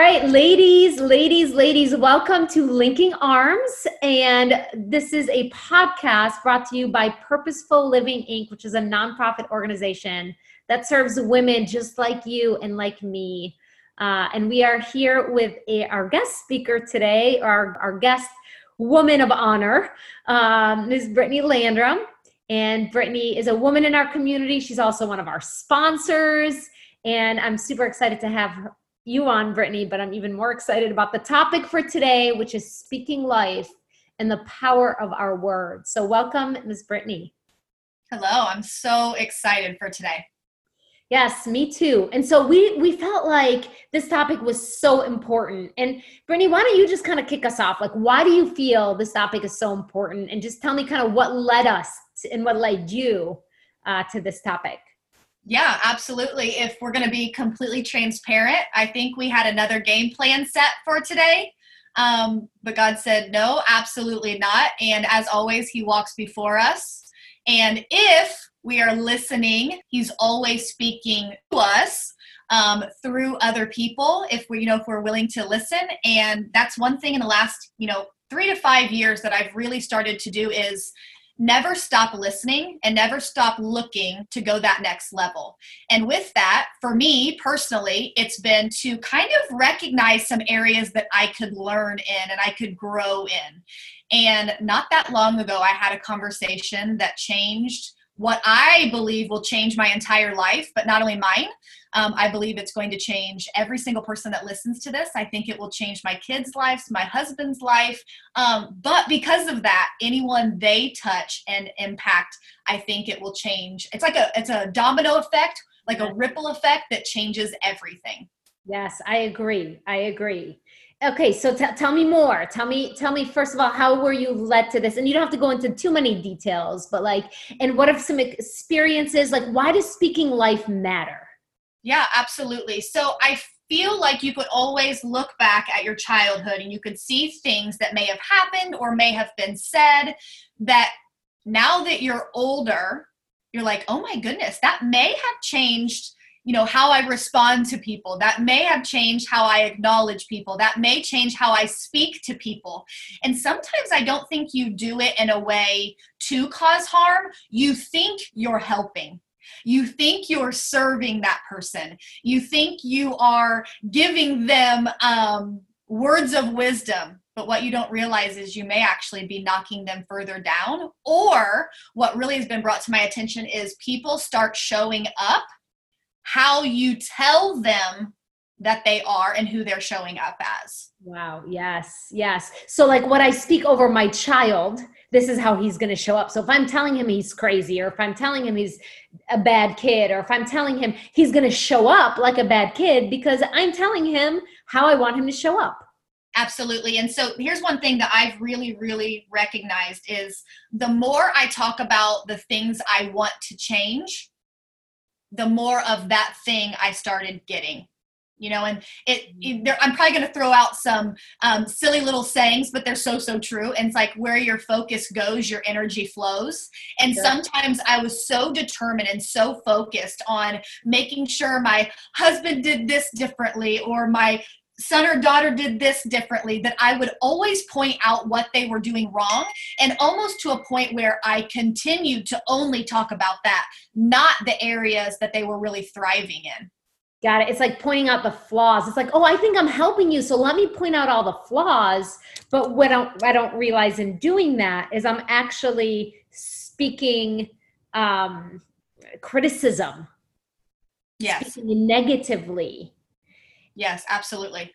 right, ladies, ladies, ladies, welcome to Linking Arms. And this is a podcast brought to you by Purposeful Living Inc., which is a nonprofit organization that serves women just like you and like me. Uh, and we are here with a, our guest speaker today, our, our guest woman of honor, um, Ms. Brittany Landrum. And Brittany is a woman in our community. She's also one of our sponsors. And I'm super excited to have you on, Brittany, but I'm even more excited about the topic for today, which is speaking life and the power of our words. So, welcome, Ms. Brittany. Hello, I'm so excited for today. Yes, me too. And so we we felt like this topic was so important. And Brittany, why don't you just kind of kick us off? Like, why do you feel this topic is so important? And just tell me kind of what led us to, and what led you uh, to this topic. Yeah, absolutely. If we're going to be completely transparent, I think we had another game plan set for today. Um, but God said, no, absolutely not. And as always, He walks before us. And if we are listening, He's always speaking to us. Um, through other people if we you know if we're willing to listen and that's one thing in the last you know three to five years that i've really started to do is never stop listening and never stop looking to go that next level. And with that, for me personally, it's been to kind of recognize some areas that I could learn in and I could grow in. And not that long ago, I had a conversation that changed what I believe will change my entire life, but not only mine. Um, I believe it's going to change every single person that listens to this. I think it will change my kids' lives, my husband's life. Um, but because of that, anyone they touch and impact, I think it will change. It's like a it's a domino effect, like a ripple effect that changes everything. Yes, I agree. I agree. Okay, so t- tell me more. Tell me, tell me first of all, how were you led to this? And you don't have to go into too many details, but like, and what are some experiences? Like, why does speaking life matter? Yeah, absolutely. So I feel like you could always look back at your childhood and you could see things that may have happened or may have been said that now that you're older, you're like, oh my goodness, that may have changed you know how i respond to people. That may have changed how i acknowledge people. That may change how i speak to people. And sometimes i don't think you do it in a way to cause harm. You think you're helping. You think you're serving that person. You think you are giving them um, words of wisdom but what you don't realize is you may actually be knocking them further down or what really has been brought to my attention is people start showing up how you tell them that they are and who they're showing up as. Wow. Yes. Yes. So, like what I speak over my child, this is how he's going to show up. So, if I'm telling him he's crazy, or if I'm telling him he's a bad kid, or if I'm telling him he's going to show up like a bad kid because I'm telling him how I want him to show up. Absolutely. And so here's one thing that I've really, really recognized is the more I talk about the things I want to change, the more of that thing I started getting. You know, and it, it I'm probably going to throw out some um, silly little sayings, but they're so, so true. And it's like where your focus goes, your energy flows. And yeah. sometimes I was so determined and so focused on making sure my husband did this differently or my son or daughter did this differently that I would always point out what they were doing wrong and almost to a point where I continued to only talk about that, not the areas that they were really thriving in. Got it. It's like pointing out the flaws. It's like, oh, I think I'm helping you, so let me point out all the flaws. But what I don't, I don't realize in doing that is I'm actually speaking um, criticism. Yes. Speaking negatively Yes, absolutely.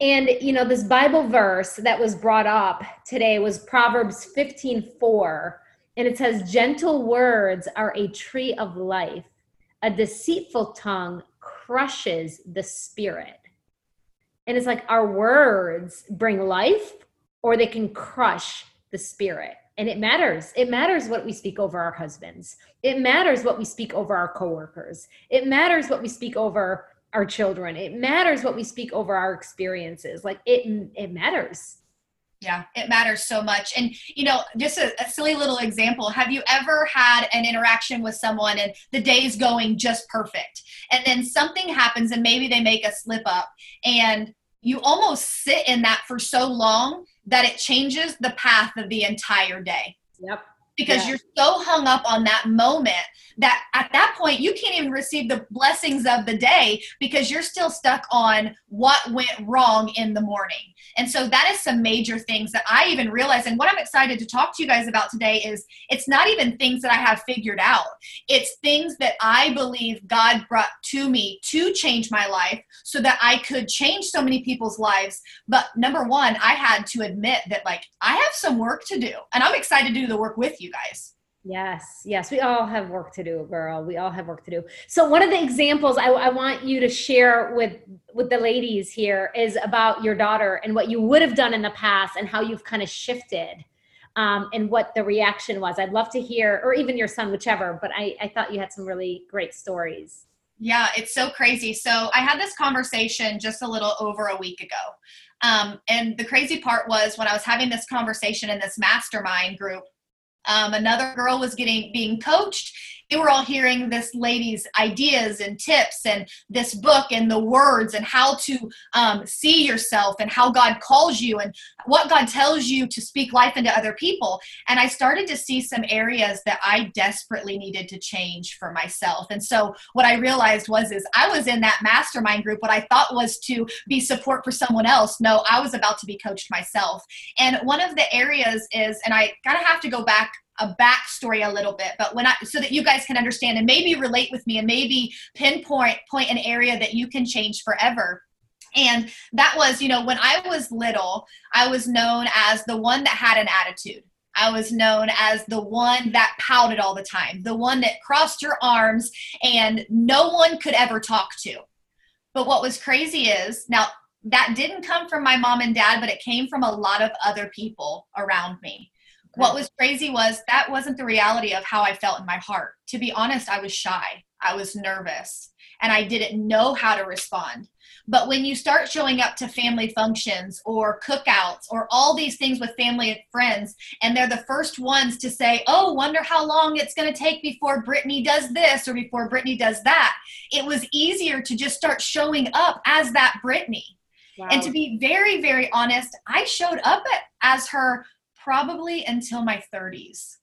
And you know, this Bible verse that was brought up today was Proverbs 15 4. And it says, Gentle words are a tree of life, a deceitful tongue crushes the spirit. And it's like our words bring life or they can crush the spirit. And it matters. It matters what we speak over our husbands. It matters what we speak over our coworkers. It matters what we speak over our children. It matters what we speak over our experiences. Like it it matters. Yeah, it matters so much. And, you know, just a, a, silly little example have you ever had an interaction with someone and the day's going just perfect? And then something happens and maybe they make a slip up and you almost sit in that for so long that it changes the path of the entire day. Yep because yeah. you're so hung up on that moment that at that point you can't even receive the blessings of the day because you're still stuck on what went wrong in the morning. And so that is some major things that I even realize. And what I'm excited to talk to you guys about today is it's not even things that I have figured out. It's things that I believe God brought to me to change my life so that I could change so many people's lives. But number one, I had to admit that like I have some work to do and I'm excited to do the work with you guys. Yes, yes, we all have work to do, girl. We all have work to do. So one of the examples I, I, want you to share with with the ladies here is about your daughter and what you would have done in the past and how you've kind of shifted, um, and what the reaction was. I'd love to hear, or even your son, whichever. But I, I thought you had some really great stories. Yeah, it's so crazy. So I had this conversation just a little over a week ago. Um, and the crazy part was when I was having this conversation in this mastermind group, um, another girl was getting being coached were all hearing this lady's ideas and tips and this book and the words and how to um, see yourself and how God calls you and what God tells you to speak life into other people. And I started to see some areas that I desperately needed to change for myself. And so what I realized was is I was in that mastermind group. What I thought was to be support for someone else. No, I was about to be coached myself. And one of the areas is, and I kind of have to go back a backstory a little bit, but when I so that you guys can understand and maybe relate with me and maybe pinpoint point an area that you can change forever. And that was, you know, when I was little, I was known as the one that had an attitude. I was known as the one that pouted all the time, the one that crossed your arms and no one could ever talk to. But what was crazy is now that didn't come from my mom and dad, but it came from a lot of other people around me. What was crazy was that wasn't the reality of how I felt in my heart. To be honest, I was shy. I was nervous and I didn't know how to respond. But when you start showing up to family functions or cookouts or all these things with family and friends, and they're the first ones to say, Oh, wonder how long it's going to take before Brittany does this or before Brittany does that, it was easier to just start showing up as that Brittany. Wow. And to be very, very honest, I showed up at, as her probably until my 30s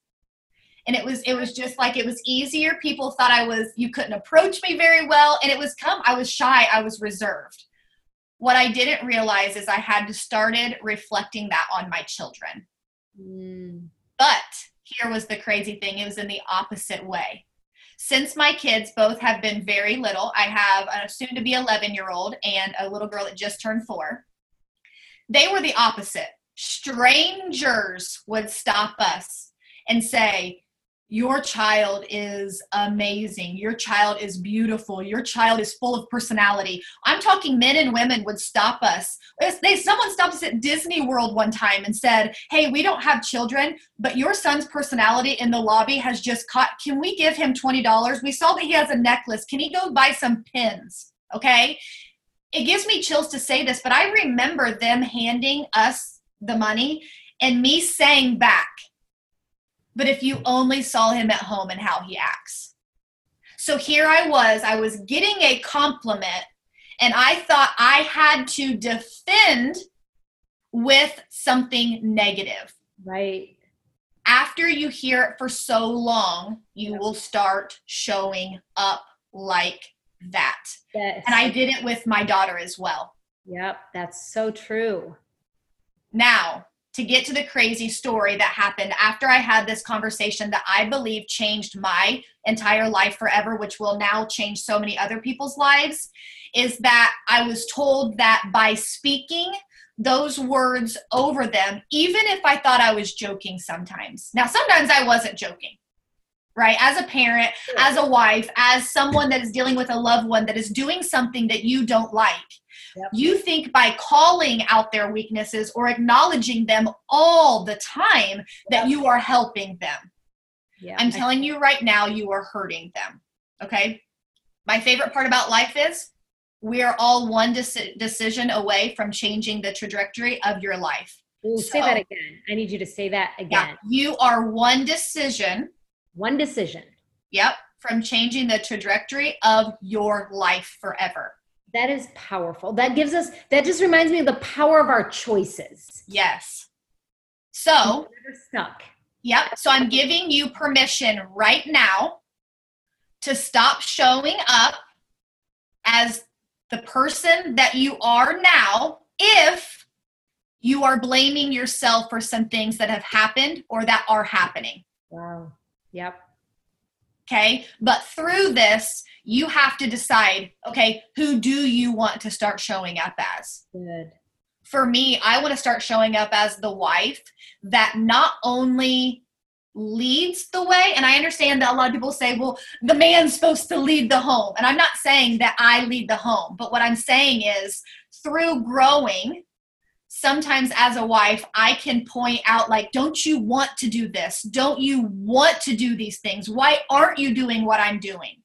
and it was it was just like it was easier. People thought i was you couldn't approach me very well. And it was come i was shy i was reserved. What i didn't realize is i had to started reflecting that on my children. Mm. but here was the crazy thing it was in the opposite way. Since my kids both have been very little i have a soon to be 11 year old and a little girl that just turned four. They were the opposite strangers would stop us and say, Your child is amazing. Your child is beautiful. Your child is full of personality. I'm talking men and women would stop us. They, someone stopped us at Disney World one time and said, Hey, we don't have children, but your son's personality in the lobby has just caught. Can we give him $20? We saw that he has a necklace. Can he go buy some pins? Okay. It gives me chills to say this, but I remember them handing us the money and me saying back, but if you only saw him at home and how he acts. So here I was, I was getting a compliment, and I thought I had to defend with something negative. Right. After you hear it for so long, you yep. will start showing up like that. Yes. And I did it with my daughter as well. Yep, that's so true. Now, to get to the crazy story that happened after I had this conversation that I believe changed my entire life forever, which will now change so many other people's lives, is that I was told that by speaking those words over them, even if I thought I was joking sometimes. Now, sometimes I wasn't joking. Right? As a parent, as a wife, as someone that is dealing with a loved one that is doing something that you don't like Yep. You think by calling out their weaknesses or acknowledging them all the time that you are helping them. I'm telling you right now, you are hurting them. Okay. My favorite part about life is we are all one deci- decision away from changing the trajectory of your life. Ooh, so, say that again. I need you to say that again. Yeah, you are one decision. One decision. Yep. From changing the trajectory of your life forever. That is powerful. That gives us, that just reminds me of the power of our choices. Yes. So, stuck. yep. So I'm giving you permission right now to stop showing up as the person that you are now if you are blaming yourself for some things that have happened or that are happening. Wow. Yep. Okay. But through this, you have to decide okay, who do you want to start showing up as? Good. For me, I want to start showing up as the wife that not only leads the way, and I understand that a lot of people say, well, the man's supposed to lead the home. And I'm not saying that I lead the home, but what I'm saying is through growing, sometimes as a wife, I can point out, like, don't you want to do this? Don't you want to do these things? Why aren't you doing what I'm doing?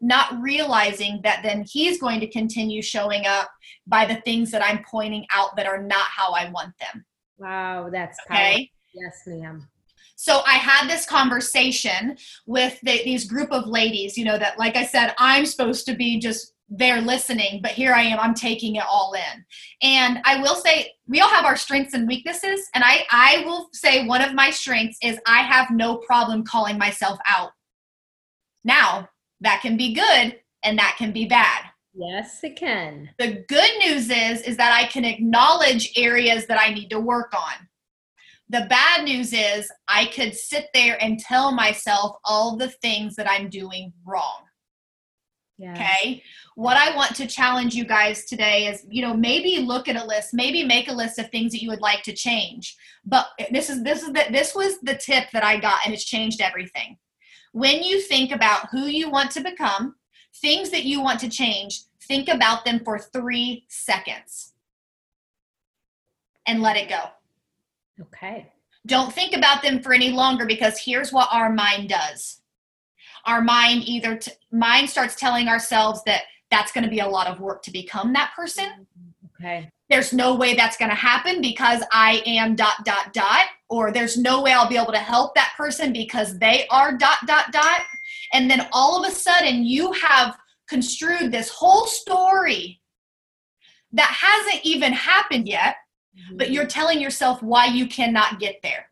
Not realizing that then he's going to continue showing up by the things that I'm pointing out that are not how I want them. Wow. That's Okay. powerful. Yes, ma'am. So I had this conversation with the, these group of ladies, you know, that, like I said, I'm supposed to be just there listening, but here I am, I'm taking it all in. And I will say, we all have our strengths and weaknesses. And I, I will say one of my strengths is I have no problem calling myself out. Now, that can be good and that can be bad. Yes, it can. The good news is is that I can acknowledge areas that I need to work on. The bad news is I could sit there and tell myself all the things that I'm doing wrong. Yeah. Okay. What I want to challenge you guys today is, you know, maybe look at a list, maybe make a list of things that you would like to change. But this is this is the, this was the tip that I got and it's changed everything. When you think about who you want to become, things that you want to change, think about them for 3 seconds. And let it go. Okay. Don't think about them for any longer because here's what our mind does. Our mind either t- mind starts telling ourselves that that's going to be a lot of work to become that person. Okay. There's no way that's going to happen because I am dot dot dot or there's no way I'll be able to help that person because they are dot dot dot and then all of a sudden you have construed this whole story that hasn't even happened yet mm-hmm. but you're telling yourself why you cannot get there.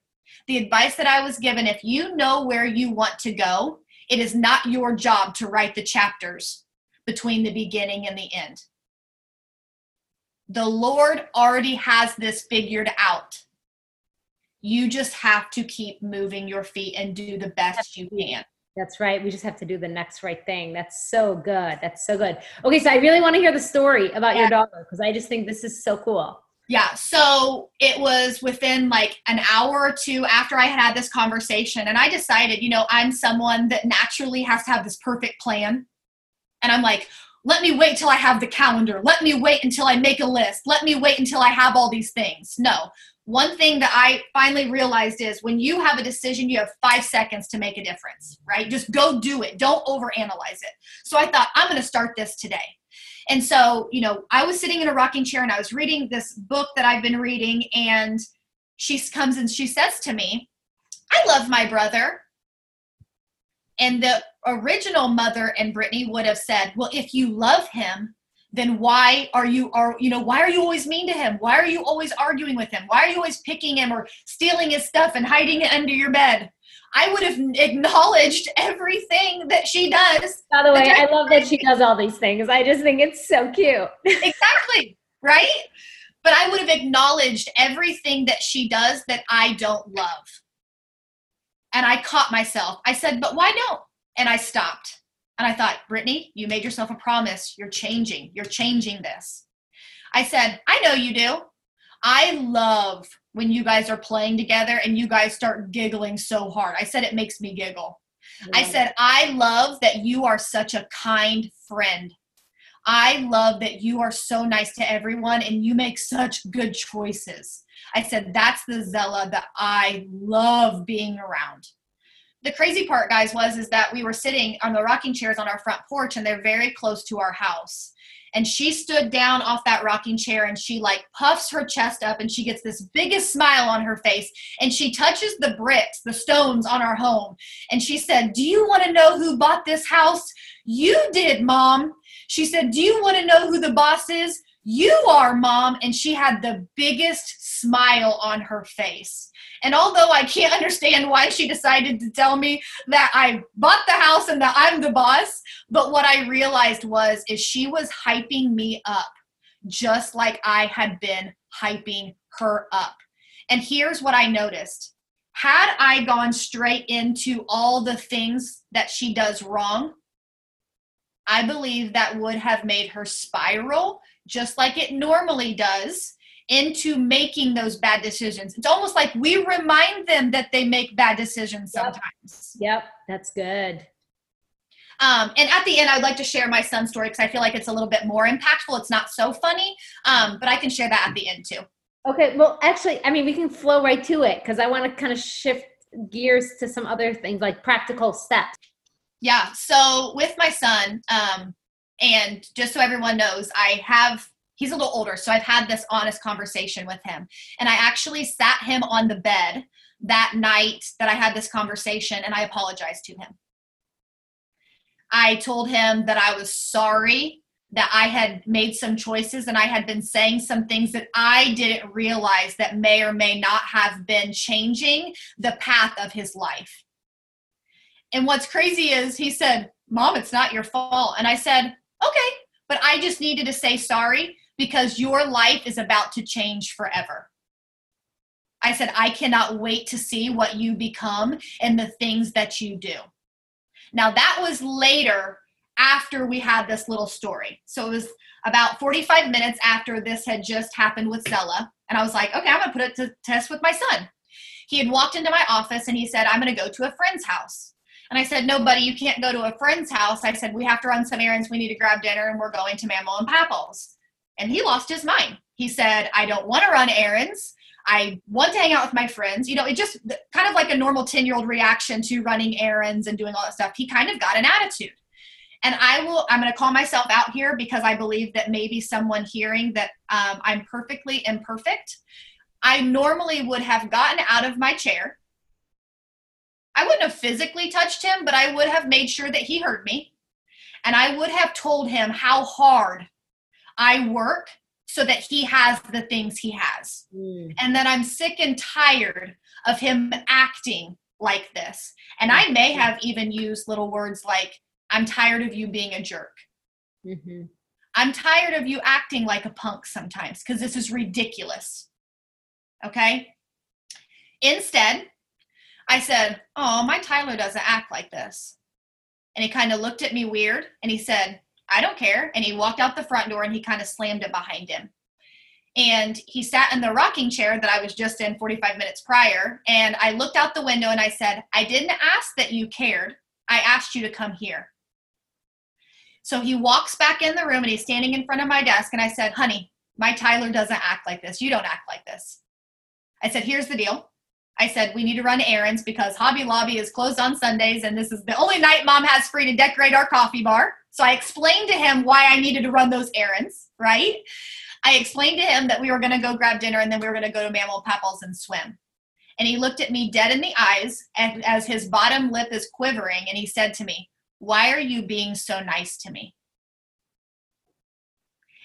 The advice that I was given if you know where you want to go, it is not your job to write the chapters between the beginning and the end. The Lord already has this figured out. You just have to keep moving your feet and do the best you can. That's right. We just have to do the next right thing. That's so good. That's so good. Okay, so I really want to hear the story about your daughter because I just think this is so cool. Yeah, so it was within like an hour or two after I had had this conversation, and I decided, you know, I'm someone that naturally has to have this perfect plan. And I'm like, let me wait till I have the calendar. Let me wait until I make a list. Let me wait until I have all these things. No. One thing that I finally realized is when you have a decision, you have five seconds to make a difference, right? Just go do it. Don't overanalyze it. So I thought, I'm going to start this today. And so, you know, I was sitting in a rocking chair and I was reading this book that I've been reading, and she comes and she says to me, I love my brother. And the original mother and Brittany would have said, Well, if you love him, then why are you are you know why are you always mean to him? Why are you always arguing with him? Why are you always picking him or stealing his stuff and hiding it under your bed? I would have acknowledged everything that she does. By the way, I love that she does all these things. I just think it's so cute. exactly right? But i would have acknowledged everything that she does that i don't love. And i caught myself. I said but why don't and i stopped. And i thought brittany you made yourself a promise. You're changing. You're changing this. I said i know you do. I love when you guys are playing together and you guys start giggling so hard. I said it makes me giggle. I said, I love that you are such a kind friend. I love that you are so nice to everyone and you make such good choices. I said, that's the Zella that I love being around. The crazy part, guys, was is that we were sitting on the rocking chairs on our front porch and they're very close to our house. And she stood down off that rocking chair and she like puffs her chest up and she gets this biggest smile on her face and she touches the bricks, the stones on our home. And she said, Do you want to know who bought this house? You did, mom. She said, Do you want to know who the boss is? You are, mom. And she had the biggest smile on her face. And although I can't understand why she decided to tell me that I bought the house and that I'm the boss, but what I realized was is she was hyping me up just like I had been hyping her up. And here's what I noticed. Had I gone straight into all the things that she does wrong, I believe that would have made her spiral just like it normally does into making those bad decisions. It's almost like we remind them that they make bad decisions sometimes. Yep, yep. that's good. Um, and at the end, I'd like to share my son's story because I feel like it's a little bit more impactful. It's not so funny, um, but I can share that at the end too. Okay, well, actually, I mean, we can flow right to it because I want to kind of shift gears to some other things like practical steps. Yeah. So with my son, um, and just so everyone knows, I have he's a little older, so I've had this honest conversation with him. And I actually sat him on the bed that night that I had this conversation and I apologized to him. I told him that I was sorry that I had made some choices and I had been saying some things that I didn't realize that may or may not have been changing the path of his life. And what's crazy is he said, Mom, it's not your fault. And I said, Okay, but I just needed to say sorry because your life is about to change forever. I said, I cannot wait to see what you become and the things that you do. Now, that was later after we had this little story. So it was about 45 minutes after this had just happened with Stella. And I was like, okay, I'm going to put it to test with my son. He had walked into my office and he said, I'm going to go to a friend's house. And I said, no, buddy, you can't go to a friend's house. I said, we have to run some errands. We need to grab dinner and we're going to Mamaw and Papaw's. And he lost his mind. He said, I don't want to run errands. I want to hang out with my friends. You know, it just kind of like a normal 10 year old reaction to running errands and doing all that stuff. He kind of got an attitude. And I will, I'm going to call myself out here because I believe that maybe someone hearing that um, I'm perfectly imperfect. I normally would have gotten out of my chair. I wouldn't have physically touched him, but I would have made sure that he heard me. And I would have told him how hard I work so that he has the things he has. Mm. And that I'm sick and tired of him acting like this. And I may have even used little words like, I'm tired of you being a jerk. Mm-hmm. I'm tired of you acting like a punk sometimes because this is ridiculous. Okay? Instead, I said, Oh, my Tyler doesn't act like this. And he kind of looked at me weird and he said, I don't care. And he walked out the front door and he kind of slammed it behind him. And he sat in the rocking chair that I was just in 45 minutes prior. And I looked out the window and I said, I didn't ask that you cared. I asked you to come here. So he walks back in the room and he's standing in front of my desk. And I said, Honey, my Tyler doesn't act like this. You don't act like this. I said, Here's the deal. I said, We need to run errands because Hobby Lobby is closed on Sundays. And this is the only night mom has free to decorate our coffee bar. So I explained to him why I needed to run those errands, right? I explained to him that we were going to go grab dinner and then we were going to go to Mamaw Papaw's and swim. And he looked at me dead in the eyes and as his bottom lip is quivering and he said to me, Why are you being so nice to me?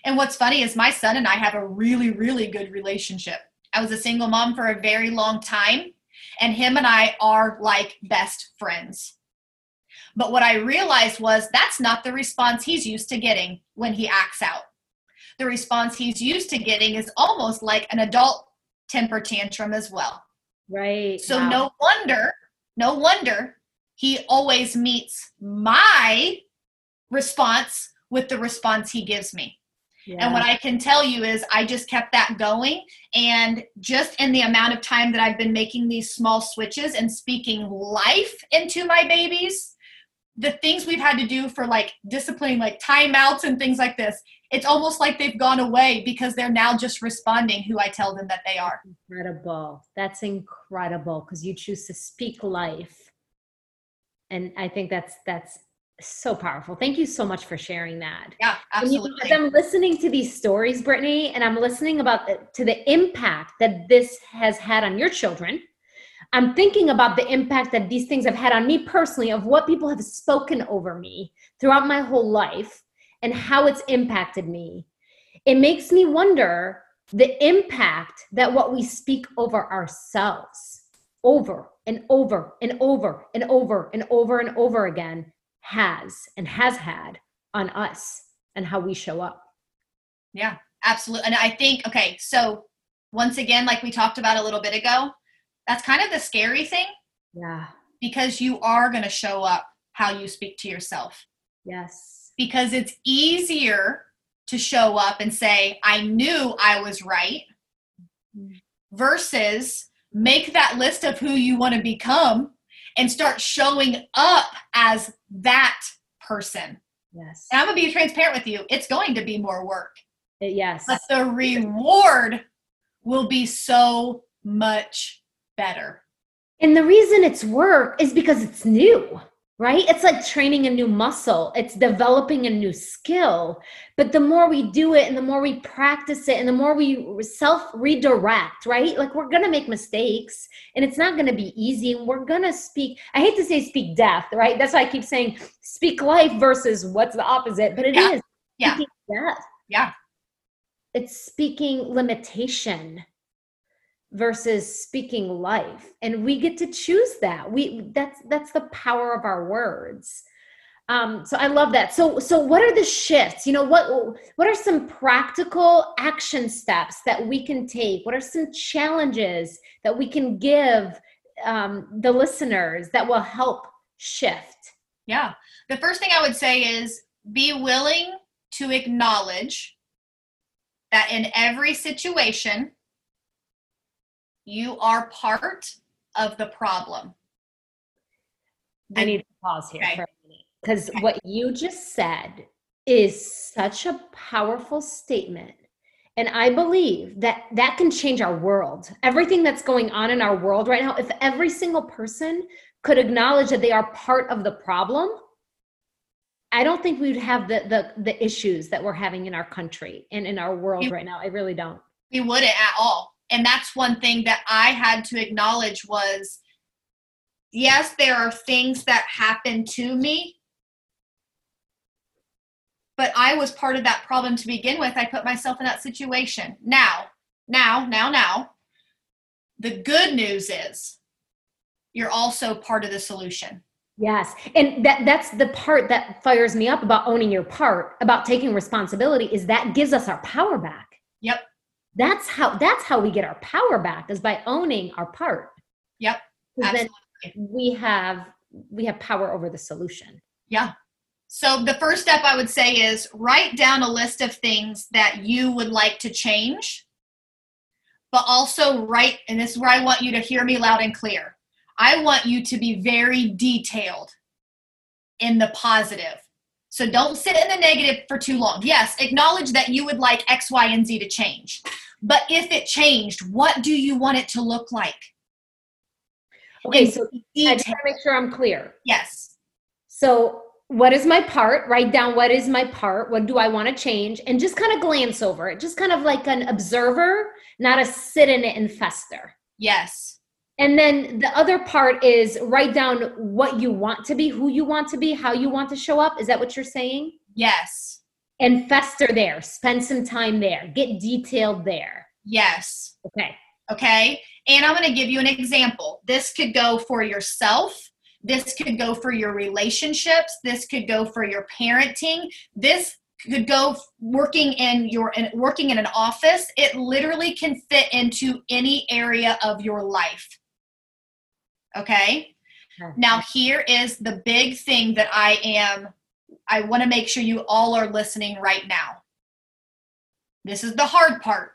And what's funny is my son and I have a really, really good relationship. I was a single mom for a very long time, and him and I are like best friends. But what I realized was that's not the response he's used to getting when he acts out. The response he's used to getting is almost like an adult temper tantrum as well. Right. So wow. no wonder, no wonder he always meets my response with the response he gives me. Yeah. And what I can tell you is I just kept that going. And just in the amount of time that I've been making these small switches and speaking life into my babies, the things we've had to do for like disciplining like timeouts and things like this it's almost like they've gone away because they're now just responding who i tell them that they are incredible that's incredible because you choose to speak life and i think that's that's so powerful. Thank you so much for sharing that. Yeah absolutely. you i'm listening to these stories brittany and i'm listening about the, to the impact that this has had on your children I'm thinking about the impact that these things have had on me personally, of what people have spoken over me throughout my whole life. and how it's impacted me, it makes me wonder the impact that what we speak over ourselves over and over and over and over and over and over again has and has had on us and how we show up. Yeah, absolutely. And I think, okay, so once again, like we talked about a little bit ago, that's kind of the scary thing. Yeah. Because you are going to show up how you speak to yourself. Yes. Because it's easier to show up and say, I knew I was right, mm-hmm. versus make that list of who you want to become and start showing up as that person. Yes. And I'm going to be transparent with you. It's going to be more work. Yes. But the reward will be so much better. And the reason it's work is because it's new right? It's like training a new muscle, it's developing a new skill. But the more we do it and the more we practice it and the more we self redirect, right? Like we're going to make mistakes and it's not going to be easy. And we're going to speak, I hate to say speak death, right? That's why I keep saying speak life versus what's the opposite, but it yeah. is yeah. death. Yeah. It's speaking limitation versus speaking life. And we get to choose that. We that's that's the power of our words. Um, so i love that. So so what are the shifts? You know what what are some practical action steps that we can take? What are some challenges that we can give um, the listeners that will help shift? Yeah. The first thing i would say is be willing to acknowledge that in every situation you are part of the problem. I need to pause here okay. for a minute because okay. what you just said is such a powerful statement. And I believe that that can change our world. Everything that's going on in our world right now, if every single person could acknowledge that they are part of the problem, I don't think we'd have the the, the issues that we're having in our country and in our world right now. I really don't. We wouldn't at all and that's one thing that i had to acknowledge was yes there are things that happen to me but i was part of that problem to begin with. I put myself in that situation. Now now now now the good news is you're also part of the solution. Yes. And that that's the part that fires me up about owning your part about taking responsibility is that gives us our power back that's how that's how we get our power back is by owning our part. Yep then we have we have power over the solution. Yeah. So the first step i would say is write down a list of things that you would like to change but also write and this is where i want you to hear me loud and clear. I want you to be very detailed in the positive so don't sit in the negative for too long. Yes, acknowledge that you would like X, Y, and Z to change. But if it changed, what do you want it to look like? Okay, so detail. I just want to make sure I'm clear. Yes. So what is my part? Write down what is my part? What do I want to change? And just kind of glance over it. Just kind of like an observer, not a sit in it and fester. Yes. And then the other part is write down what you want to be, who you want to be, how you want to show up. Is that what you're saying? Yes. And fester there. Spend some time there. Get detailed there. Yes. Okay. Okay. And I'm going to give you an example. This could go for yourself. This could go for your relationships. This could go for your parenting. This could go working in your in, working in an office. It literally can fit into any area of your life. Okay. Now, here is the big thing that I am, I want to make sure you all are listening right now. This is the hard part.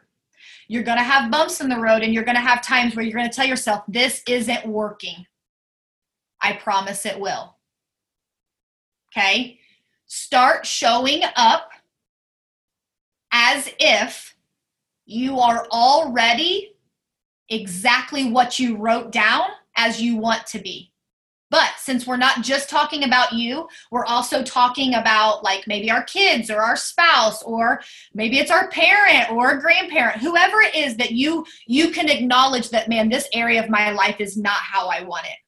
You're going to have bumps in the road and you're going to have times where you're going to tell yourself, this isn't working. I promise it will. Okay. Start showing up as if you are already exactly what you wrote down as you want to be. But since we're not just talking about you, we're also talking about like maybe our kids or our spouse or maybe it's our parent or a grandparent, whoever it is that you you can acknowledge that man this area of my life is not how I want it.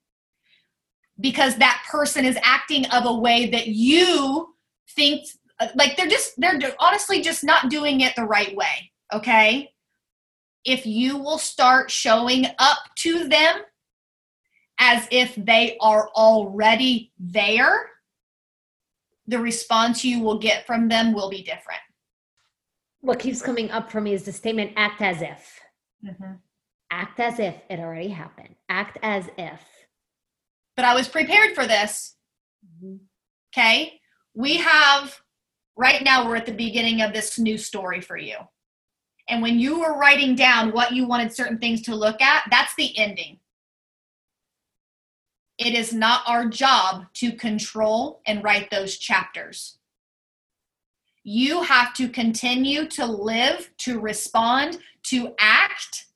Because that person is acting of a way that you think like they're just they're honestly just not doing it the right way okay if you will start showing up to them as if they are already there the response you will get from them will be different what keeps coming up for me is the statement act as if mm-hmm. act as if it already happened act as if but i was prepared for this mm-hmm. okay we have right now we're at the beginning of this new story for you. And when you were writing down what you wanted certain things to look at, that's the ending. It is not our job to control and write those chapters. You have to continue to live, to respond, to act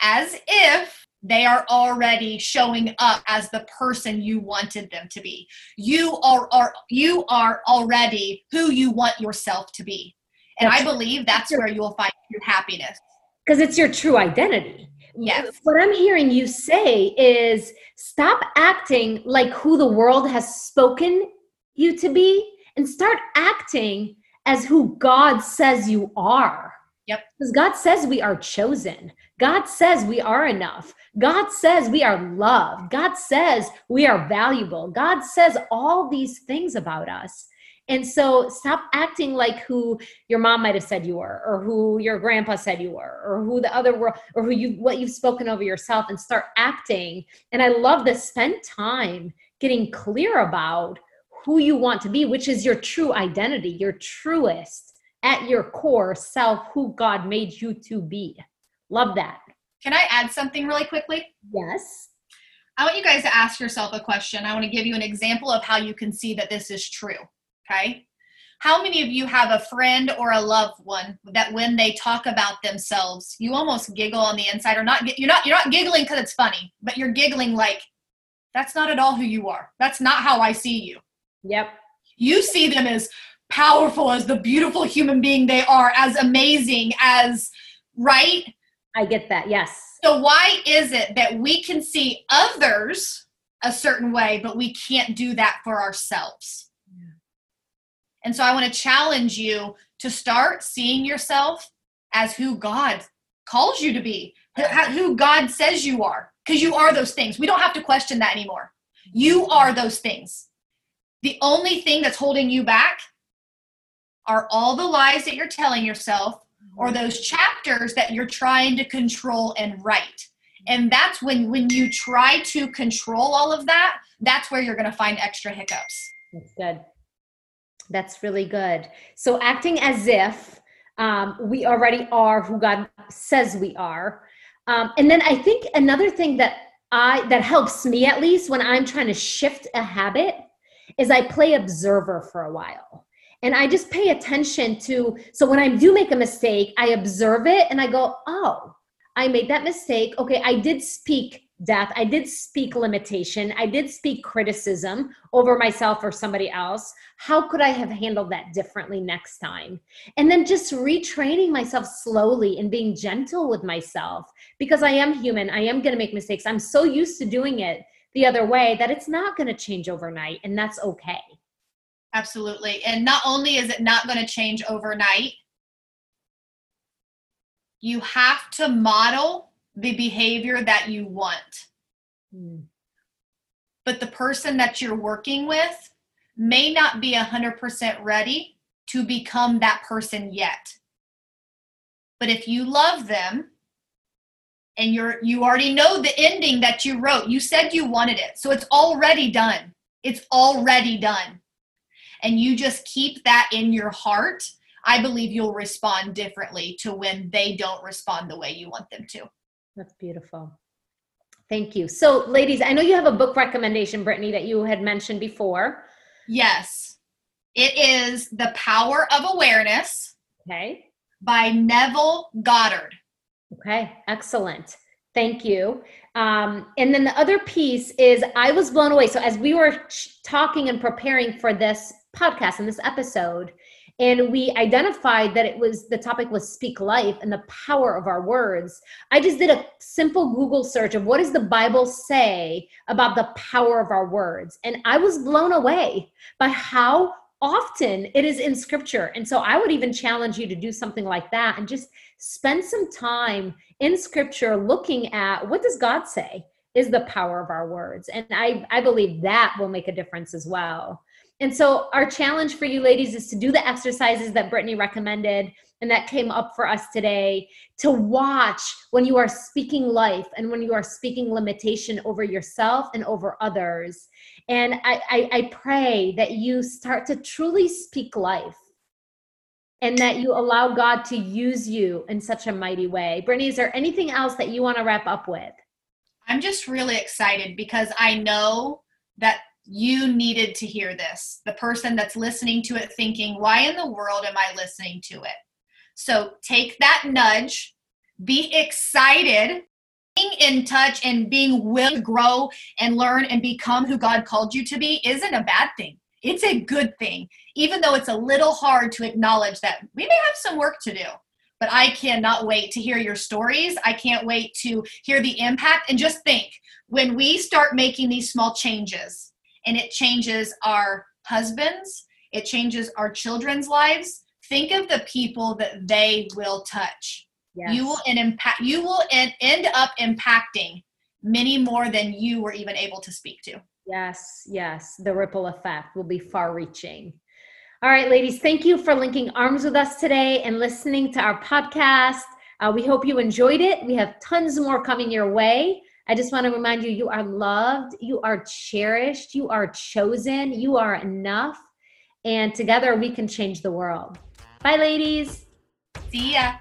as if they are already showing up as the person you wanted them to be. You are, are you are already who you want yourself to be. And that's, i believe that's where you will find your happiness. Because it's your true identity yes what i'm hearing you say is stop acting like who the world has spoken you to be and start acting as who god says you are Yep. Because God says we are chosen. God says we are enough. God says we are loved. God says we are valuable. God says all these things about us. And so stop acting like who your mom might have said you were, or who your grandpa said you were, or who the other world, or who you what you've spoken over yourself, and start acting. And I love this. Spend time getting clear about who you want to be, which is your true identity, your truest at your core self, who God made you to be. Love that. Can I add something really quickly? Yes. I want you guys to ask yourself a question. I want to give you an example of how you can see that this is true. Okay. How many of you have a friend or a loved one that when they talk about themselves, you almost giggle on the inside or not you're not you're not giggling because it's funny, but you're giggling like that's not at all who you are. That's not how I see you. Yep. You see them as powerful as the beautiful human being they are, as amazing as right? I get that. Yes. So why is it that we can see others a certain way, but we can't do that for ourselves? And so I want to challenge you to start seeing yourself as who God calls you to be, who God says you are, because you are those things. We don't have to question that anymore. You are those things. The only thing that's holding you back are all the lies that you're telling yourself or those chapters that you're trying to control and write and that's when when you try to control all of that that's where you're going to find extra hiccups that's good that's really good. So acting as if um, we already are who god says we are. Um, and then i think another thing that i that helps me at least when i'm trying to shift a habit is i play observer for a while. And i just pay attention to so when i do make a mistake i observe it and i go oh i made that mistake. Okay i did speak death i did speak limitation i did speak criticism over myself or somebody else. How could i have handled that differently next time? And then just retraining myself slowly and being gentle with myself because i am human. I am going to make mistakes. I'm so used to doing it the other way that it's not going to change overnight and that's okay. Absolutely. And not only is it not going to change overnight, you have to model the behavior that you want. Mm. But the person that you're working with may not be 100% ready to become that person yet. But if you love them and you're you already know the ending that you wrote, you said you wanted it. So it's already done. It's already done and you just keep that in your heart, I believe you'll respond differently to when they don't respond the way you want them to. That's beautiful. Thank you. So, ladies, I know you have a book recommendation, Brittany, that you had mentioned before. Yes. It is The Power of Awareness. Okay. By Neville Goddard. Okay, excellent. Thank you. Um, and then the other piece is I was blown away. So, as we were talking and preparing for this podcast and this episode and we identified that it was the topic was speak life and the power of our words i just did a simple google search of what does the bible say about the power of our words and i was blown away by how often it is in scripture. And so I would even challenge you to do something like that and just spend some time in scripture looking at what does God say is the power of our words. And I, I believe that will make a difference as well. And so our challenge for you ladies is to do the exercises that Brittany recommended and that came up for us today to watch when you are speaking life and when you are speaking limitation over yourself and over others. And I, I, I pray that you start to truly speak life and that you allow God to use you in such a mighty way. Brittany, is there anything else that you want to wrap up with? I'm just really excited because I know that you needed to hear this. The person that's listening to it thinking, why in the world am I listening to it? So take that nudge, be excited, being in touch and being willing to grow and learn and become who God called you to be isn't a bad thing. It's a good thing, even though it's a little hard to acknowledge that we may have some work to do. But I cannot wait to hear your stories. I can't wait to hear the impact. And just think when we start making these small changes, and it changes our husbands, it changes our children's lives. Think of the people that they will touch. Yes. You will impact you will end up impacting many more than you were even able to speak to. Yes, yes. The ripple effect will be far reaching. All right, ladies, thank you for linking arms with us today and listening to our podcast. Uh, we hope you enjoyed it. We have tons more coming your way. I just want to remind you you are loved, you are cherished, you are chosen, you are enough. And together we can change the world. Bye, ladies. See ya.